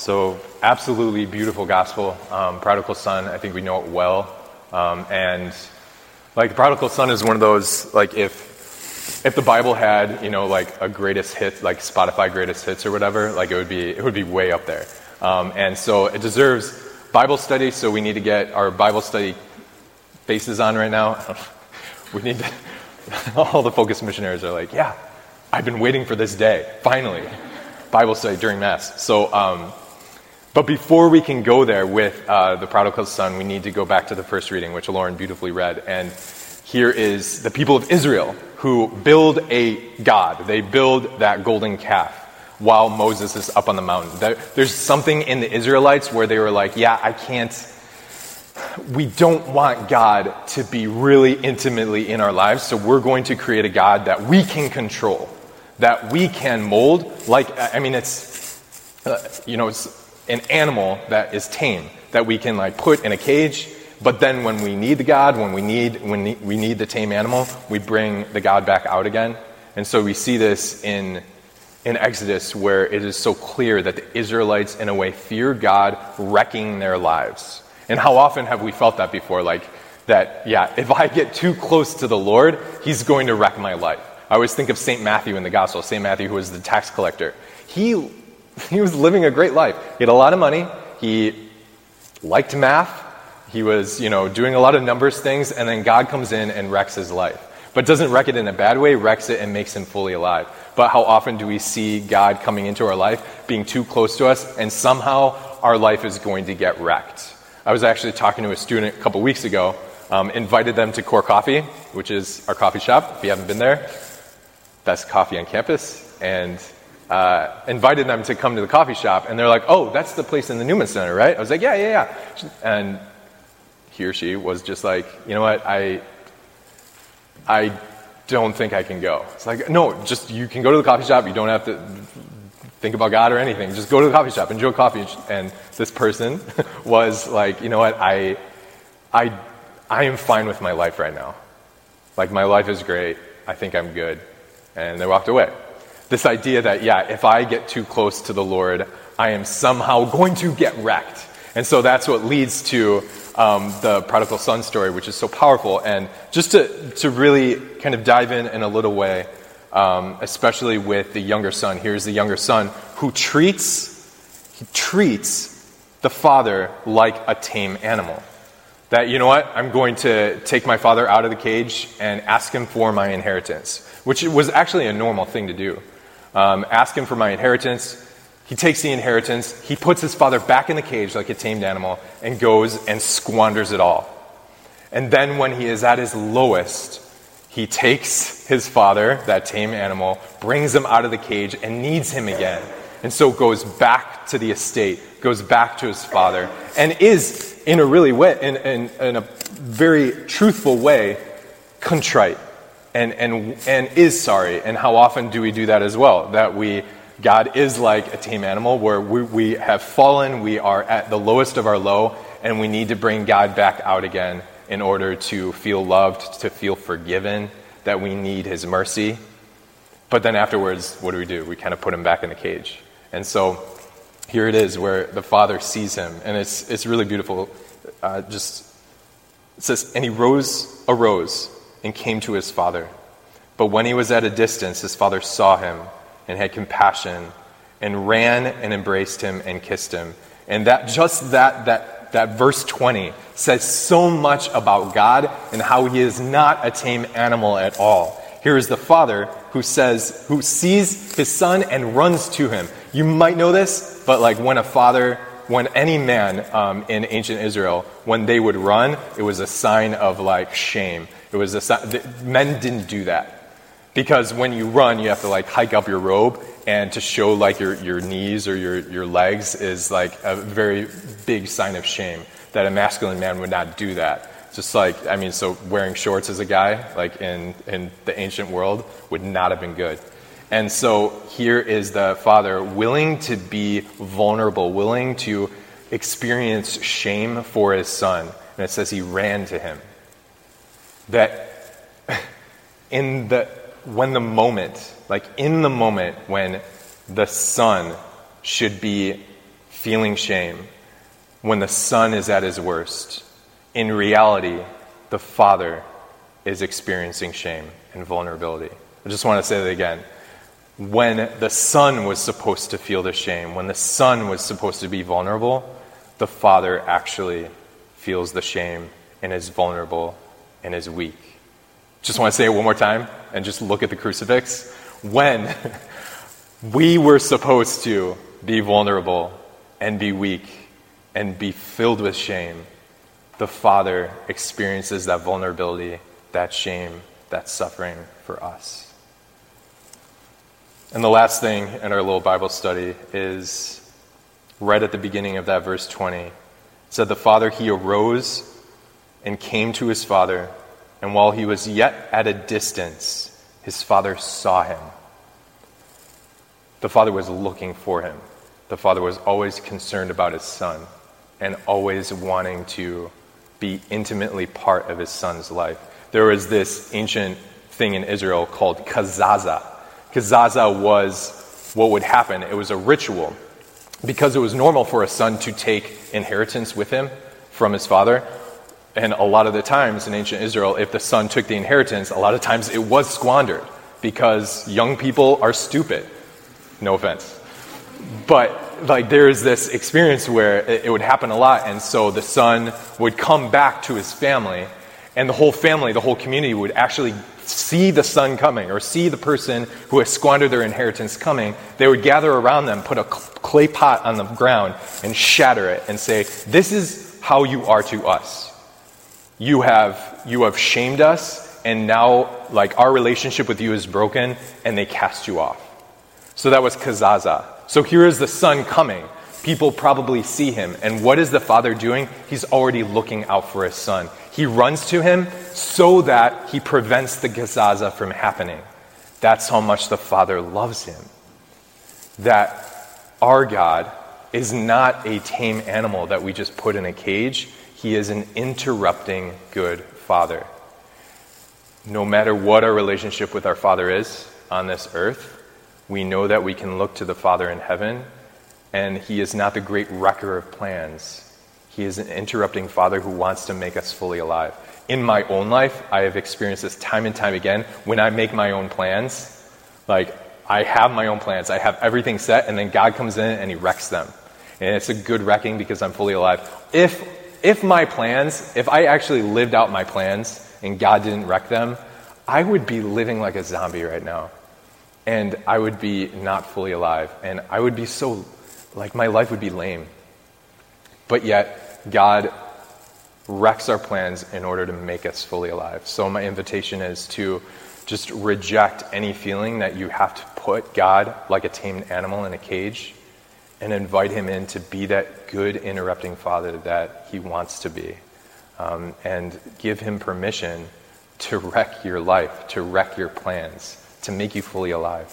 So, absolutely beautiful gospel. Um, prodigal son, I think we know it well. Um, and like the prodigal son is one of those like if if the Bible had you know like a greatest hit like Spotify greatest hits or whatever, like it would be it would be way up there. Um, and so it deserves Bible study. So we need to get our Bible study faces on right now. we need to. All the focus missionaries are like, yeah, I've been waiting for this day. Finally, Bible study during mass. So. Um, but before we can go there with uh, the prodigal son, we need to go back to the first reading, which Lauren beautifully read. And here is the people of Israel who build a God. They build that golden calf while Moses is up on the mountain. There's something in the Israelites where they were like, yeah, I can't. We don't want God to be really intimately in our lives, so we're going to create a God that we can control, that we can mold. Like, I mean, it's, uh, you know, it's an animal that is tame, that we can like put in a cage, but then when we need the God, when we need, when we need the tame animal, we bring the God back out again. And so we see this in, in Exodus where it is so clear that the Israelites, in a way, fear God wrecking their lives. And how often have we felt that before? Like, that, yeah, if I get too close to the Lord, He's going to wreck my life. I always think of St. Matthew in the Gospel, St. Matthew, who was the tax collector. He he was living a great life. He had a lot of money. He liked math. He was, you know, doing a lot of numbers things, and then God comes in and wrecks his life. But doesn't wreck it in a bad way, wrecks it and makes him fully alive. But how often do we see God coming into our life, being too close to us, and somehow our life is going to get wrecked? I was actually talking to a student a couple weeks ago, um, invited them to Core Coffee, which is our coffee shop. If you haven't been there, best coffee on campus. And uh, invited them to come to the coffee shop, and they're like, "Oh, that's the place in the Newman Center, right?" I was like, "Yeah, yeah, yeah." And he or she was just like, "You know what? I, I don't think I can go." It's like, no, just you can go to the coffee shop. You don't have to think about God or anything. Just go to the coffee shop, enjoy coffee. And this person was like, "You know what? I, I, I am fine with my life right now. Like my life is great. I think I'm good." And they walked away. This idea that, yeah, if I get too close to the Lord, I am somehow going to get wrecked. And so that's what leads to um, the prodigal son story, which is so powerful. And just to, to really kind of dive in in a little way, um, especially with the younger son, here's the younger son who treats, he treats the father like a tame animal. That, you know what, I'm going to take my father out of the cage and ask him for my inheritance, which was actually a normal thing to do um, ask him for my inheritance. He takes the inheritance, he puts his father back in the cage like a tamed animal, and goes and squanders it all. And then, when he is at his lowest, he takes his father, that tame animal, brings him out of the cage, and needs him again. And so goes back to the estate, goes back to his father, and is, in a really way, in, in, in a very truthful way, contrite and, and, and is sorry. And how often do we do that as well? That we, God is like a tame animal where we, we have fallen, we are at the lowest of our low, and we need to bring God back out again in order to feel loved, to feel forgiven, that we need His mercy. But then afterwards, what do we do? We kind of put him back in the cage. And so here it is where the father sees him, and it's, it's really beautiful. Uh, just it says, and he rose, arose and came to his father. But when he was at a distance, his father saw him and had compassion and ran and embraced him and kissed him. And that just that that that verse 20 says so much about God and how he is not a tame animal at all. Here is the father who says, who sees his son and runs to him. You might know this, but like when a father, when any man um, in ancient Israel, when they would run, it was a sign of like shame. It was a, men didn't do that because when you run, you have to like hike up your robe, and to show like your, your knees or your, your legs is like a very big sign of shame. That a masculine man would not do that. Just like I mean, so wearing shorts as a guy, like in in the ancient world, would not have been good. And so here is the father willing to be vulnerable, willing to experience shame for his son. And it says he ran to him that in the when the moment like in the moment when the son should be feeling shame when the son is at his worst, in reality, the father is experiencing shame and vulnerability. I just want to say that again. When the son was supposed to feel the shame, when the son was supposed to be vulnerable, the father actually feels the shame and is vulnerable and is weak. Just want to say it one more time and just look at the crucifix. When we were supposed to be vulnerable and be weak and be filled with shame, the Father experiences that vulnerability, that shame, that suffering for us. And the last thing in our little Bible study is right at the beginning of that verse 20. It said, The Father, he arose and came to his Father, and while he was yet at a distance, his Father saw him. The Father was looking for him. The Father was always concerned about his Son and always wanting to be intimately part of his Son's life. There was this ancient thing in Israel called kazaza. Kazaza was what would happen, it was a ritual. Because it was normal for a son to take inheritance with him from his father, and a lot of the times in ancient Israel, if the son took the inheritance, a lot of times it was squandered because young people are stupid. No offense. But like there is this experience where it, it would happen a lot, and so the son would come back to his family, and the whole family, the whole community would actually see the son coming or see the person who has squandered their inheritance coming. They would gather around them, put a clay pot on the ground, and shatter it and say, This is how you are to us. You have you have shamed us and now like our relationship with you is broken and they cast you off. So that was kazaza. So here is the son coming people probably see him. And what is the father doing? He's already looking out for his son. He runs to him so that he prevents the kazaza from happening. That's how much the father loves him. That our god is not a tame animal that we just put in a cage. He is an interrupting good father. No matter what our relationship with our Father is on this earth, we know that we can look to the Father in heaven, and He is not the great wrecker of plans. He is an interrupting Father who wants to make us fully alive. In my own life, I have experienced this time and time again. When I make my own plans, like I have my own plans, I have everything set, and then God comes in and He wrecks them. And it's a good wrecking because I'm fully alive. If if my plans, if I actually lived out my plans and God didn't wreck them, I would be living like a zombie right now. And I would be not fully alive. And I would be so, like, my life would be lame. But yet, God wrecks our plans in order to make us fully alive. So, my invitation is to just reject any feeling that you have to put God like a tamed animal in a cage and invite him in to be that good interrupting father that he wants to be. Um, and give him permission to wreck your life, to wreck your plans, to make you fully alive.